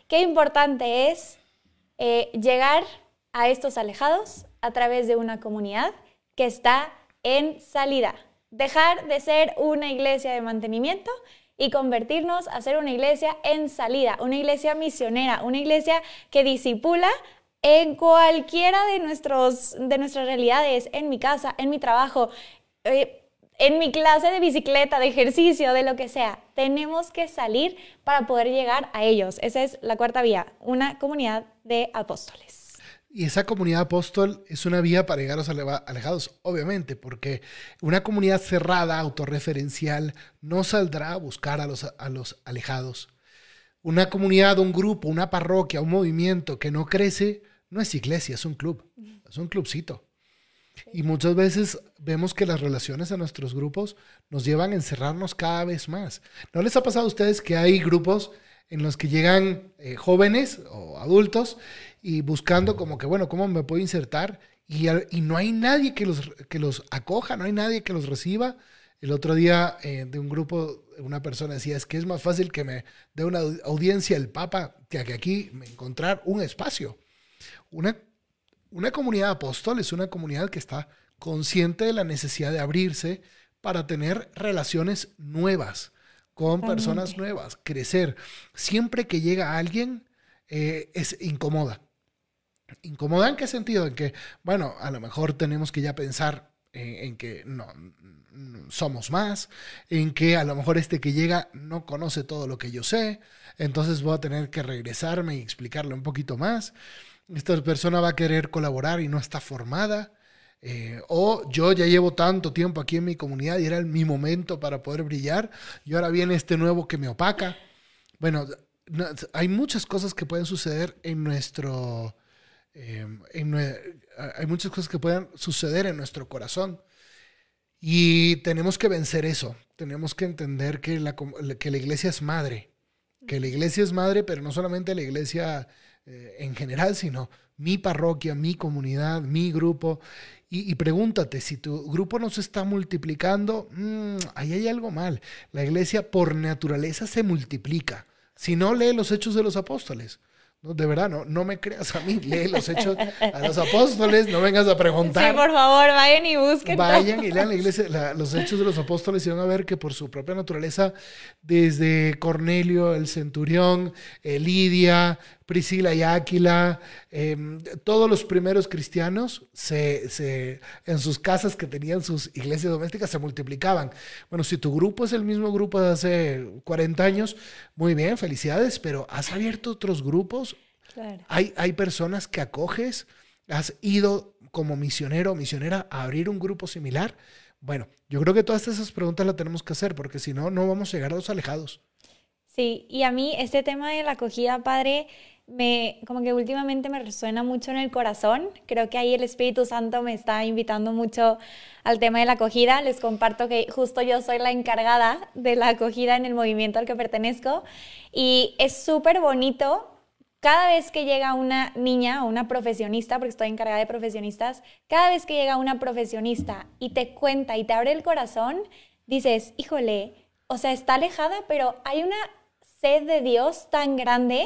qué importante es eh, llegar a estos alejados a través de una comunidad que está en salida. Dejar de ser una iglesia de mantenimiento y convertirnos a ser una iglesia en salida, una iglesia misionera, una iglesia que disipula en cualquiera de, nuestros, de nuestras realidades, en mi casa, en mi trabajo, eh, en mi clase de bicicleta, de ejercicio, de lo que sea. Tenemos que salir para poder llegar a ellos. Esa es la cuarta vía, una comunidad de apóstoles. Y esa comunidad apóstol es una vía para llegar a los alejados, obviamente, porque una comunidad cerrada, autorreferencial, no saldrá a buscar a los, a los alejados. Una comunidad, un grupo, una parroquia, un movimiento que no crece, no es iglesia, es un club, es un clubcito. Y muchas veces vemos que las relaciones en nuestros grupos nos llevan a encerrarnos cada vez más. ¿No les ha pasado a ustedes que hay grupos en los que llegan eh, jóvenes o adultos y buscando como que, bueno, ¿cómo me puedo insertar? Y, y, no hay nadie que los, que los acoja, no hay nadie que los reciba. El otro día eh, de un grupo, una persona decía, es que es más fácil que me dé una audiencia el Papa que aquí me encontrar un espacio. Una, una comunidad apóstol es una comunidad que está consciente de la necesidad de abrirse para tener relaciones nuevas con personas nuevas, crecer. Siempre que llega alguien, eh, es incómoda. ¿Incomoda en qué sentido? En que, bueno, a lo mejor tenemos que ya pensar en, que no, somos más, en que a lo mejor este que llega no conoce todo lo que yo sé, entonces voy a tener que regresarme y explicarle un poquito más. Esta persona va a querer colaborar y no está formada. Eh, o yo ya llevo tanto tiempo aquí en mi comunidad y era mi momento para poder brillar y ahora viene este nuevo que me opaca. Bueno, hay muchas cosas que pueden suceder en nuestro, Em, hay muchas cosas que pueden suceder en nuestro corazón y tenemos que vencer eso. Tenemos que entender que la, que la iglesia es madre, que la iglesia es madre, pero no solamente la iglesia eh, en general, sino mi parroquia, mi comunidad, mi grupo. Y, pregúntate, si tu grupo no se está multiplicando, mm, ahí hay algo mal. La iglesia por naturaleza se multiplica. Si no, lee los hechos de los apóstoles No, de verdad, no, no me creas a mí. Lee los hechos a los apóstoles, no vengas a preguntar. Sí, por favor, vayan y busquen. Vayan y lean la iglesia, los hechos de los apóstoles y van a ver que por su propia naturaleza, desde Cornelio, el centurión, eh, Lidia, Priscila y Áquila, em, todos los primeros cristianos se, se, en sus casas que tenían sus iglesias domésticas se multiplicaban. Bueno, si tu grupo es el mismo grupo de hace 40 años, muy bien, felicidades, pero has abierto otros grupos. Hay, hay personas que acoges, has ido como misionero o misionera a abrir un grupo similar. Bueno, yo creo que todas esas preguntas las tenemos que hacer porque si no, no vamos a llegar a los alejados. Sí, y a mí este tema de la acogida, padre, me, como que últimamente me resuena mucho en el corazón. Creo que ahí el Espíritu Santo me está invitando mucho al tema de la acogida. Les comparto que justo yo soy la encargada de la acogida en el movimiento al que pertenezco y es súper bonito. Cada vez que llega una niña o una profesionista, porque estoy encargada de profesionistas, cada vez que llega una profesionista y te cuenta y te abre el corazón, dices, híjole, o sea, está alejada, pero hay una sed de Dios tan grande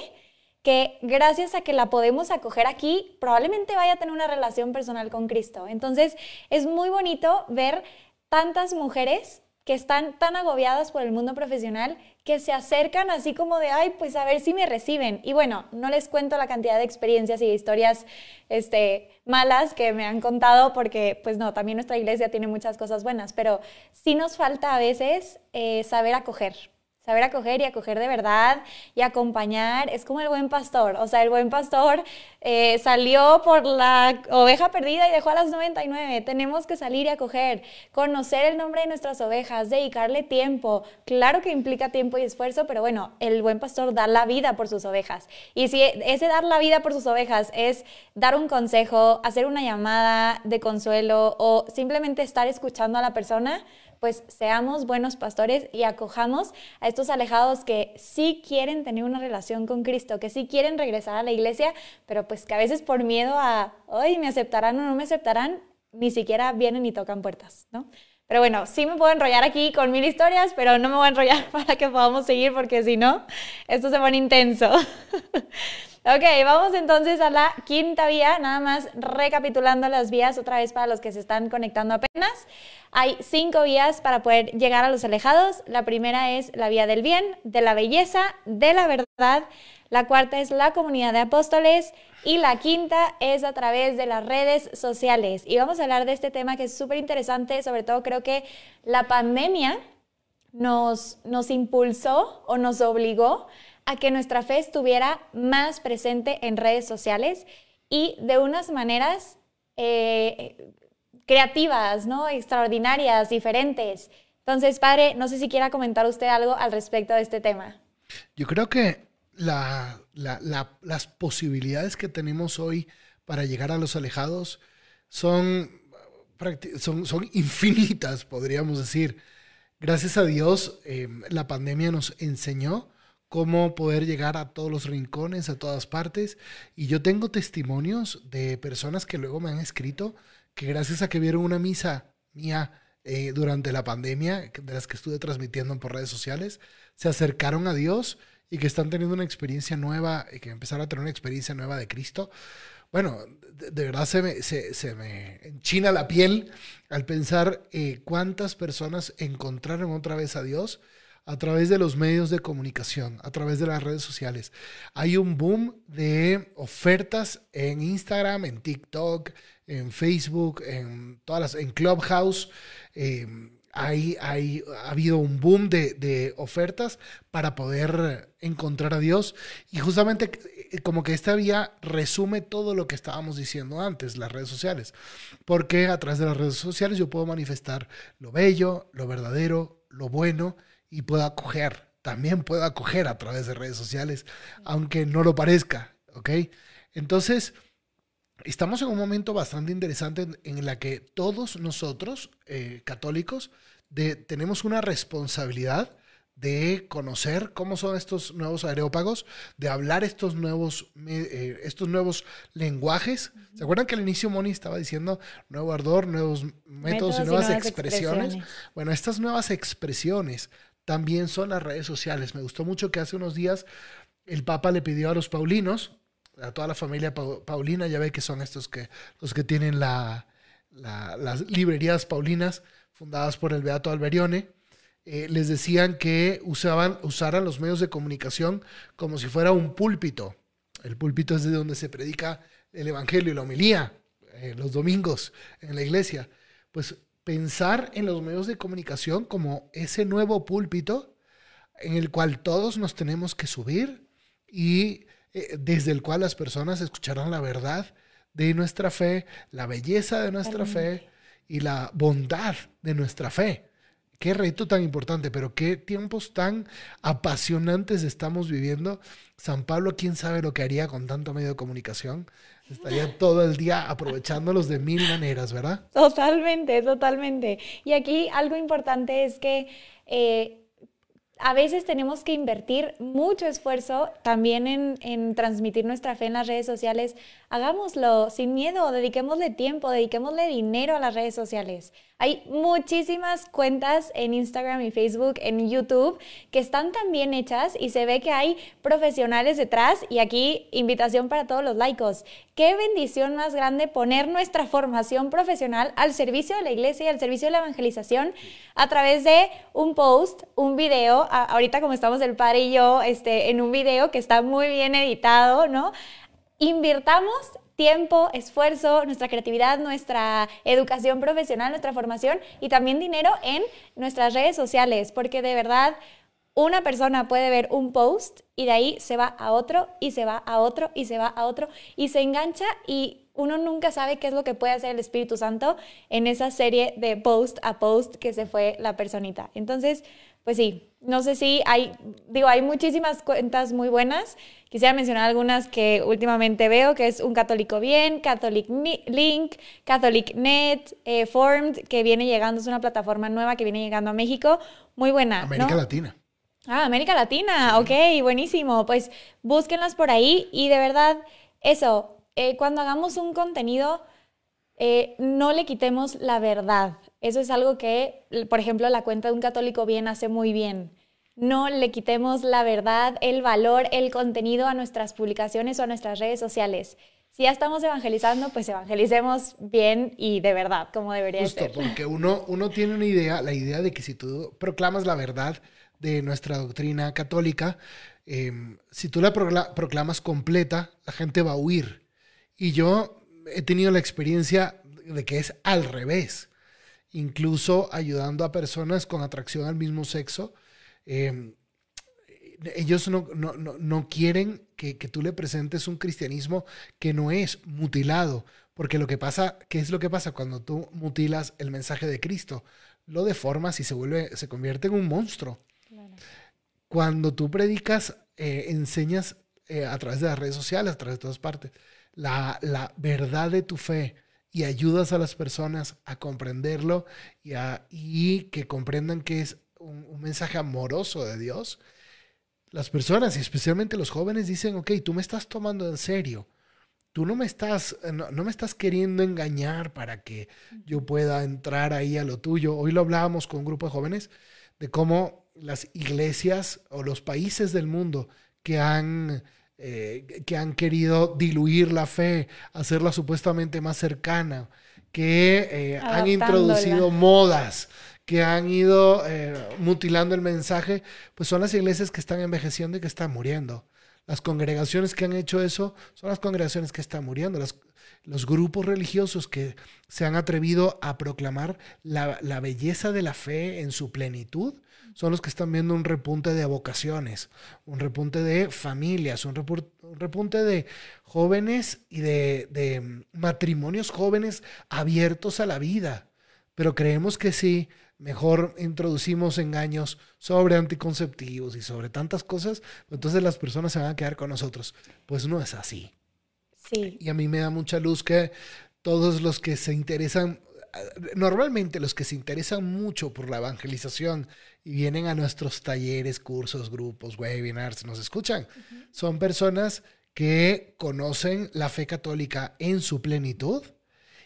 que gracias a que la podemos acoger aquí, probablemente vaya a tener una relación personal con Cristo. Entonces, es muy bonito ver tantas mujeres que están tan agobiadas por el mundo profesional que se acercan así como de, ay, pues a ver si me reciben. Y bueno, no les cuento la cantidad de experiencias y de historias este, malas que me han contado porque, pues no, también nuestra iglesia tiene muchas cosas buenas, pero sí nos falta a veces eh, saber acoger, Saber acoger y acoger de verdad y acompañar es como el buen pastor. O sea, el buen pastor eh, salió por la oveja perdida y dejó a las 99. Tenemos que salir y acoger, conocer el nombre de nuestras ovejas, dedicarle tiempo. Claro que implica tiempo y esfuerzo, pero bueno, el buen pastor da la vida por sus ovejas. Y si ese dar la vida por sus ovejas es dar un consejo, hacer una llamada de consuelo o simplemente estar escuchando a la persona, pues seamos buenos pastores y acojamos a estos alejados que sí quieren tener una relación con Cristo, que sí quieren regresar a la iglesia, pero pues que a veces por miedo a, hoy me aceptarán o no me aceptarán, ni siquiera vienen y tocan puertas, ¿no? Pero bueno, sí me puedo enrollar aquí con mil historias, pero no me voy a enrollar para que podamos seguir porque si no, esto se pone intenso. Ok, vamos entonces a la quinta vía, nada más recapitulando las vías otra vez para los que se están conectando apenas. Hay cinco vías para poder llegar a los alejados. La primera es la vía del bien, de la belleza, de la verdad. La cuarta es la comunidad de apóstoles. Y la quinta es a través de las redes sociales. Y vamos a hablar de este tema que es súper interesante, sobre todo creo que la pandemia nos, nos impulsó o nos obligó a que nuestra fe estuviera más presente en redes sociales y de unas maneras eh, creativas, ¿no? extraordinarias, diferentes. Entonces, padre, no sé si quiera comentar usted algo al respecto de este tema. Yo creo que las posibilidades que tenemos hoy para llegar a los alejados son, infinitas, podríamos decir. Gracias a Dios, eh, la pandemia nos enseñó cómo poder llegar a todos los rincones, a todas partes. Y yo tengo testimonios de personas que luego me han escrito que gracias a que vieron una misa mía eh, durante la pandemia, de las que estuve transmitiendo por redes sociales, se acercaron a Dios y que están teniendo una experiencia nueva, y que empezaron a tener una experiencia nueva de Cristo. Bueno, de, verdad se me, se, me, enchina la piel al pensar eh, cuántas personas encontraron otra vez a Dios a través de los medios de comunicación, a través de las redes sociales. Hay un boom de ofertas en Instagram, en TikTok, en Facebook, en todas las, en Clubhouse. Em, hay, hay, ha habido un boom de, de, ofertas para poder encontrar a Dios. Y justamente eh, como que esta vía resume todo lo que estábamos diciendo antes, las redes sociales. Porque a través de las redes sociales yo puedo manifestar lo bello, lo verdadero, lo bueno y puedo acoger, también puedo acoger a través de redes sociales, aunque no lo parezca, ¿ok? Entonces, estamos en un momento bastante interesante en, en la que todos nosotros, eh, católicos, de, tenemos una responsabilidad de conocer cómo son estos nuevos aerópagos, de hablar estos nuevos, eh, estos nuevos lenguajes. ¿Se acuerdan que al inicio Moni estaba diciendo nuevo ardor, nuevos métodos, y nuevas, expresiones? Bueno, estas nuevas expresiones también son las redes sociales. Me gustó mucho que hace unos días el Papa le pidió a los paulinos a toda la familia Paulina, ya ve que son estos que, los que tienen las librerías Paulinas fundadas por el Beato Alberione, eh, les decían que usaban, usaran los medios de comunicación como si fuera un púlpito. El púlpito es de donde se predica el Evangelio y la homilía eh, los domingos en la iglesia. Pues pensar en los medios de comunicación como ese nuevo púlpito en el cual todos nos tenemos que subir y eh, desde el cual las personas escucharán la verdad de nuestra fe, la belleza de nuestra fe y la bondad de nuestra fe. Qué reto tan importante, pero qué tiempos tan apasionantes estamos viviendo. San Pablo, quién sabe lo que haría con tanto medio de comunicación. Estaría todo el día aprovechándolos de mil maneras, ¿verdad? Totalmente, totalmente. Y aquí algo importante es que eh, a veces tenemos que invertir mucho esfuerzo también en, transmitir nuestra fe en las redes sociales. Hagámoslo sin miedo, dediquémosle tiempo, dediquémosle dinero a las redes sociales. Hay muchísimas cuentas en Instagram y Facebook, en YouTube, que están tan bien hechas y se ve que hay profesionales detrás. Y aquí, invitación para todos los laicos. Qué bendición más grande poner nuestra formación profesional al servicio de la iglesia y al servicio de la evangelización a través de un post, un video. ahorita, como estamos el padre y yo, este, en un video que está muy bien editado, ¿no? Invirtamos tiempo, esfuerzo, nuestra creatividad, nuestra educación profesional, nuestra formación y también dinero en nuestras redes sociales, porque de verdad una persona puede ver un post y de ahí se va a otro y se va a otro y se va a otro y se engancha y uno nunca sabe qué es lo que puede hacer el Espíritu Santo en esa serie de post a post que se fue la personita. Entonces, pues sí, no sé si hay, digo, hay muchísimas cuentas muy buenas. Quisiera mencionar algunas que últimamente veo, que es Un Católico Bien, Catholic Link, Catholic Net, eh, Formed, que viene llegando, es una plataforma nueva que viene llegando a México. Muy buena. América Latina. Ah, América Latina, ok, buenísimo. Pues búsquenlas por ahí y de verdad, eso, eh, cuando hagamos un contenido, eh, no le quitemos la verdad. Eso es algo que, por ejemplo, la cuenta de un católico bien hace muy bien no le quitemos la verdad, el valor, el contenido a nuestras publicaciones o a nuestras redes sociales. Si ya estamos evangelizando, pues evangelicemos bien y de verdad, como debería Justo, ser. porque uno, uno tiene una idea, la idea de que si tú proclamas la verdad de nuestra doctrina católica, em, si tú la proclamas completa, la gente va a huir. Y yo he tenido la experiencia de que es al revés, incluso ayudando a personas con atracción al mismo sexo Em, ellos no, quieren que, tú le presentes un cristianismo que no es mutilado, porque lo que pasa, ¿qué es lo que pasa cuando tú mutilas el mensaje de Cristo? Lo deformas y se vuelve, se convierte en un monstruo. Cuando tú predicas, eh, enseñas eh, a través de las redes sociales, a través de todas partes, la, verdad de tu fe y ayudas a las personas a comprenderlo y, y que comprendan que es un, mensaje amoroso de Dios, las personas y especialmente los jóvenes dicen, ok, tú me estás tomando en serio. Tú no me estás, no, me estás queriendo engañar para que yo pueda entrar ahí a lo tuyo. Hoy lo hablábamos con un grupo de jóvenes de cómo las iglesias o los países del mundo que han, eh, que han querido diluir la fe, hacerla supuestamente más cercana, que eh, han introducido modas que han ido eh, mutilando el mensaje, pues son las iglesias que están envejeciendo y que están muriendo. Las congregaciones que han hecho eso son las congregaciones que están muriendo. los grupos religiosos que se han atrevido a proclamar la, belleza de la fe en su plenitud son los que están viendo un repunte de vocaciones, un repunte de familias, un, repunte de jóvenes y de matrimonios jóvenes abiertos a la vida. Pero creemos que sí mejor introducimos engaños sobre anticonceptivos y sobre tantas cosas, entonces las personas se van a quedar con nosotros. Pues no es así. Sí. Y a mí me da mucha luz que todos los que se interesan, normalmente los que se interesan mucho por la evangelización y vienen a nuestros talleres, cursos, grupos, webinars, nos escuchan, son personas que conocen la fe católica en su plenitud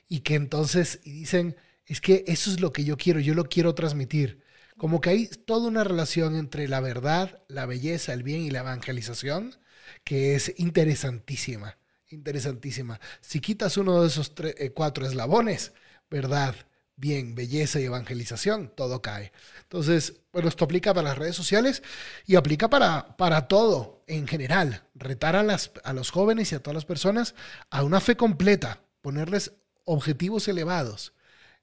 y que entonces dicen, es que eso es lo que yo quiero, yo lo quiero transmitir. Como que hay toda una relación entre la verdad, la belleza, el bien y la evangelización que es interesantísima. interesantísima. Si quitas uno de esos eh, cuatro eslabones, verdad, bien, belleza y evangelización, todo cae. Entonces, bueno, esto aplica para las redes sociales y aplica para, para todo en general. Retar a, las, a los jóvenes y a todas las personas a una fe completa, ponerles objetivos elevados.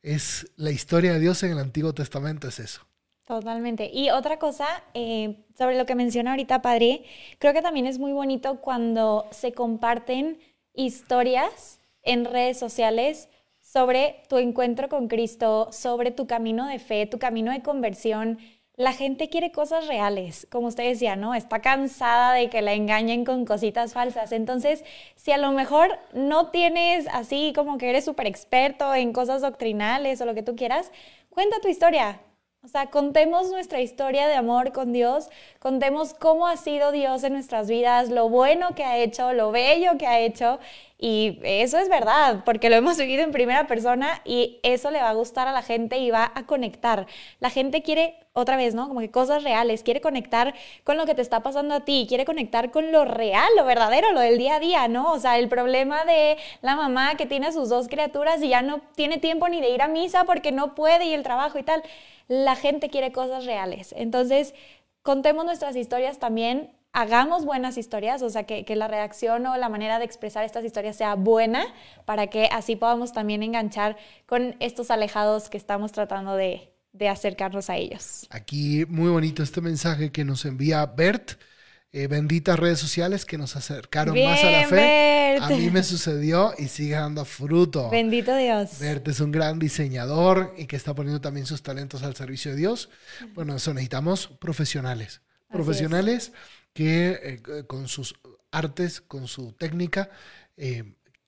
Es la historia de Dios en el Antiguo Testamento, es eso. Totalmente. Y otra cosa, eh, sobre lo que menciona ahorita, Padre, creo que también es muy bonito cuando se comparten historias en redes sociales sobre tu encuentro con Cristo, sobre tu camino de fe, tu camino de conversión. La gente quiere cosas reales, como usted decía, ¿no? Está cansada de que la engañen con cositas falsas. Entonces, si a lo mejor no tienes así como que eres súper experto en cosas doctrinales o lo que tú quieras, cuenta tu historia, o sea, contemos nuestra historia de amor con Dios, contemos cómo ha sido Dios en nuestras vidas, lo bueno que ha hecho, lo bello que ha hecho. Y eso es verdad, porque lo hemos vivido en primera persona y eso le va a gustar a la gente y va a conectar. La gente quiere, otra vez, ¿no? Como que cosas reales, quiere conectar con lo que te está pasando a ti, quiere conectar con lo real, lo verdadero, lo del día a día, ¿no? O sea, el problema de la mamá que tiene a sus dos criaturas y ya no tiene tiempo ni de ir a misa porque no puede y el trabajo y tal la gente quiere cosas reales. Entonces, contemos nuestras historias también, hagamos buenas historias, o sea, que, la reacción o la manera de expresar estas historias sea buena para que así podamos también enganchar con estos alejados que estamos tratando de, de acercarnos a ellos. Aquí muy bonito este mensaje que nos envía Bert eh, benditas redes sociales que nos acercaron más a la fe. A mí me sucedió y sigue dando fruto. Bendito Dios. Bert es un gran diseñador y que está poniendo también sus talentos al servicio de Dios. Bueno, eso necesitamos profesionales. profesionales que eh, con sus artes, con su técnica, eh,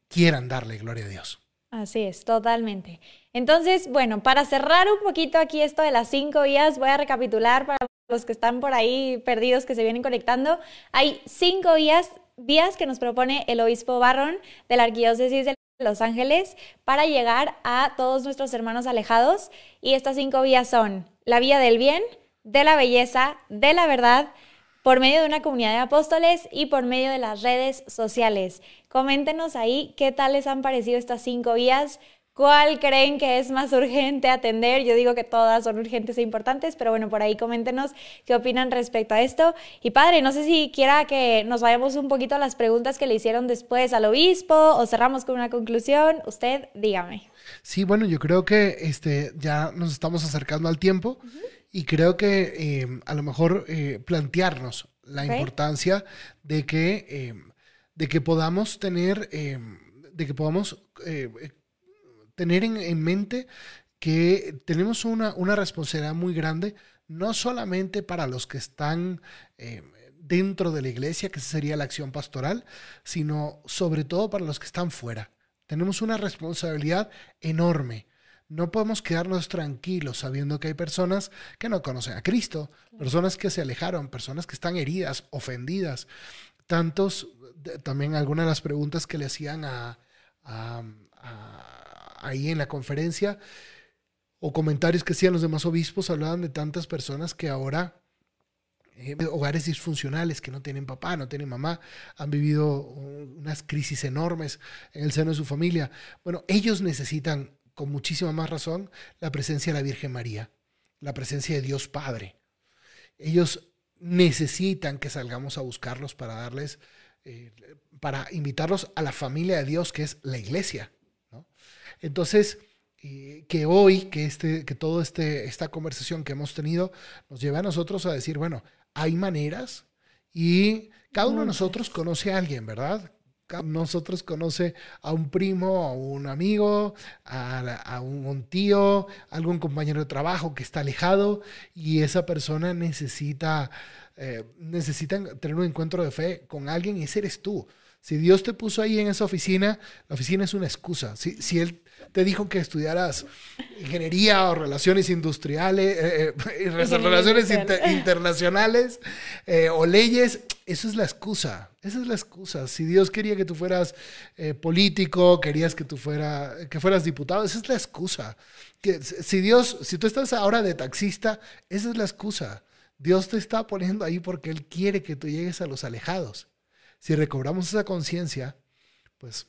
quieran darle gloria a Dios. Así es, totalmente. Entonces, bueno, para cerrar un poquito aquí esto de las cinco vías, voy a recapitular para los que están por ahí perdidos, que se vienen conectando. Hay cinco vías, vías que nos propone el obispo Barron de la Arquidiócesis de Los Ángeles para llegar a todos nuestros hermanos alejados. Y estas cinco vías son la vía del bien, de la belleza, de la verdad, por medio de una comunidad de apóstoles y por medio de las redes sociales. Coméntenos ahí qué tal les han parecido estas cinco vías. ¿Cuál creen que es más urgente atender? Yo digo que todas son urgentes e importantes, pero bueno, por ahí coméntenos qué opinan respecto a esto. Y padre, no sé si quiera que nos vayamos un poquito a las preguntas que le hicieron después al obispo o cerramos con una conclusión. Usted, dígame. Sí, bueno, yo creo que este, ya nos estamos acercando al tiempo. Y creo que eh, a lo mejor eh, plantearnos la importancia de que, eh, de que podamos tener, de que podamos tener en, mente que tenemos una, una, responsabilidad muy grande, no solamente para los que están dentro de la iglesia, que sería la acción pastoral, sino sobre todo para los que están fuera. Tenemos una responsabilidad enorme no podemos quedarnos tranquilos sabiendo que hay personas que no conocen a Cristo, personas que se alejaron, personas que están heridas, ofendidas. Tantos, también algunas de las preguntas que le hacían a, ahí en la conferencia o comentarios que hacían los demás obispos hablaban de tantas personas que ahora eh, hogares disfuncionales que no tienen papá, no tienen mamá, han vivido unas crisis enormes en el seno de su familia. Bueno, ellos necesitan con muchísima más razón la presencia de la Virgen María, la presencia de Dios Padre. Ellos necesitan que salgamos a buscarlos para darles, eh, para invitarlos a la familia de Dios que es la iglesia. Entonces, eh, que hoy, que, este, que toda este, esta conversación que hemos tenido nos lleva a nosotros a decir, bueno, hay maneras y cada uno de nosotros conoce a alguien, ¿verdad? Nosotros conoce a un primo, a un amigo, a, un, tío, algún compañero de trabajo que está alejado y esa persona necesita, eh, necesita tener un encuentro de fe con alguien y ese eres tú. Si Dios te puso ahí en esa oficina, la oficina es una excusa. Si, si Él te dijo que estudiaras ingeniería o relaciones industriales, eh, eh, relaciones internacionales o leyes, eso es la excusa. Esa es la excusa. Si Dios quería que tú fueras político, querías que tú fuera, que fueras diputado, esa es la excusa. Que, si Dios, si tú estás ahora de taxista, esa es la excusa. Dios te está poniendo ahí porque Él quiere que tú llegues a los alejados si recobramos esa conciencia, pues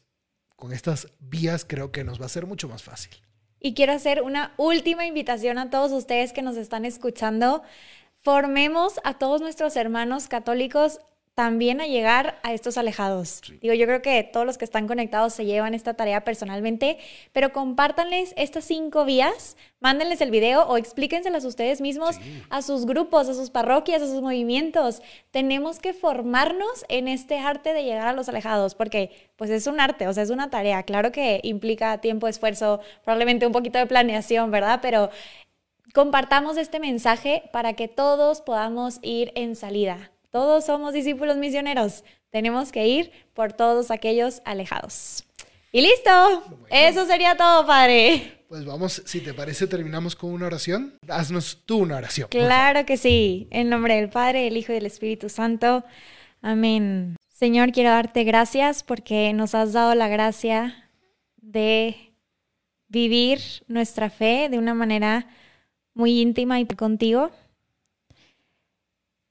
con estas vías creo que nos va a ser mucho más fácil. Y quiero hacer una última invitación a todos ustedes que nos están escuchando. Formemos a todos nuestros hermanos católicos también a llegar a estos alejados. Digo, yo creo que todos los que están conectados se llevan esta tarea personalmente, pero compártanles estas cinco vías, mándenles el video o explíquenselas ustedes mismos a sus grupos, a sus parroquias, a sus movimientos. Tenemos que formarnos en este arte de llegar a los alejados, porque pues es un arte, o sea, es una tarea. Claro que implica tiempo, esfuerzo, probablemente un poquito de planeación, ¿verdad? Pero compartamos este mensaje para que todos podamos ir en salida. Todos somos discípulos misioneros. Tenemos que ir por todos aquellos alejados. Y listo. Eso sería todo, Padre. Pues vamos, si te parece, terminamos con una oración. Haznos tú una oración. Claro que sí. En nombre del Padre, del Hijo y del Espíritu Santo. Amén. Señor, quiero darte gracias porque nos has dado la gracia de vivir nuestra fe de una manera muy íntima y contigo.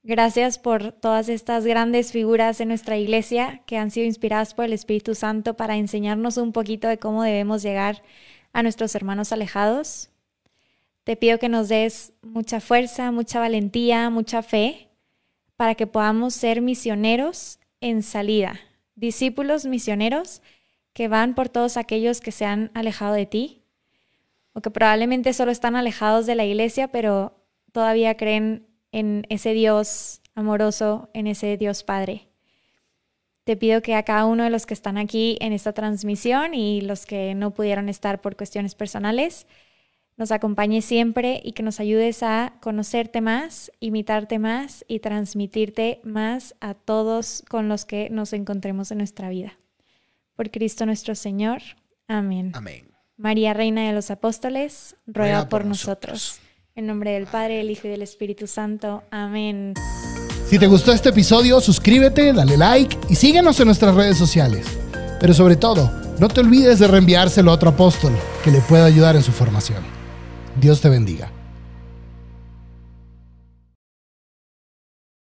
Gracias por todas estas grandes figuras en nuestra iglesia que han sido inspiradas por el Espíritu Santo para enseñarnos un poquito de cómo debemos llegar a nuestros hermanos alejados. Te pido que nos des mucha fuerza, mucha valentía, mucha fe para que podamos ser misioneros en salida, discípulos misioneros que van por todos aquellos que se han alejado de ti o que probablemente solo están alejados de la iglesia, pero todavía creen en ese Dios amoroso, en ese Dios Padre. Te pido que a cada uno de los que están aquí en esta transmisión y los que no pudieron estar por cuestiones personales, nos acompañe siempre y que nos ayudes a conocerte más, imitarte más y transmitirte más a todos con los que nos encontremos en nuestra vida. Por Cristo nuestro Señor. Amén. Amén. María, Reina de los Apóstoles, ruega, por, nosotros. En nombre del Padre, del Hijo y del Espíritu Santo. Amén. Si te gustó este episodio, suscríbete, dale like y síguenos en nuestras redes sociales. Pero sobre todo, no te olvides de reenviárselo a otro apóstol que le pueda ayudar en su formación. Dios te bendiga.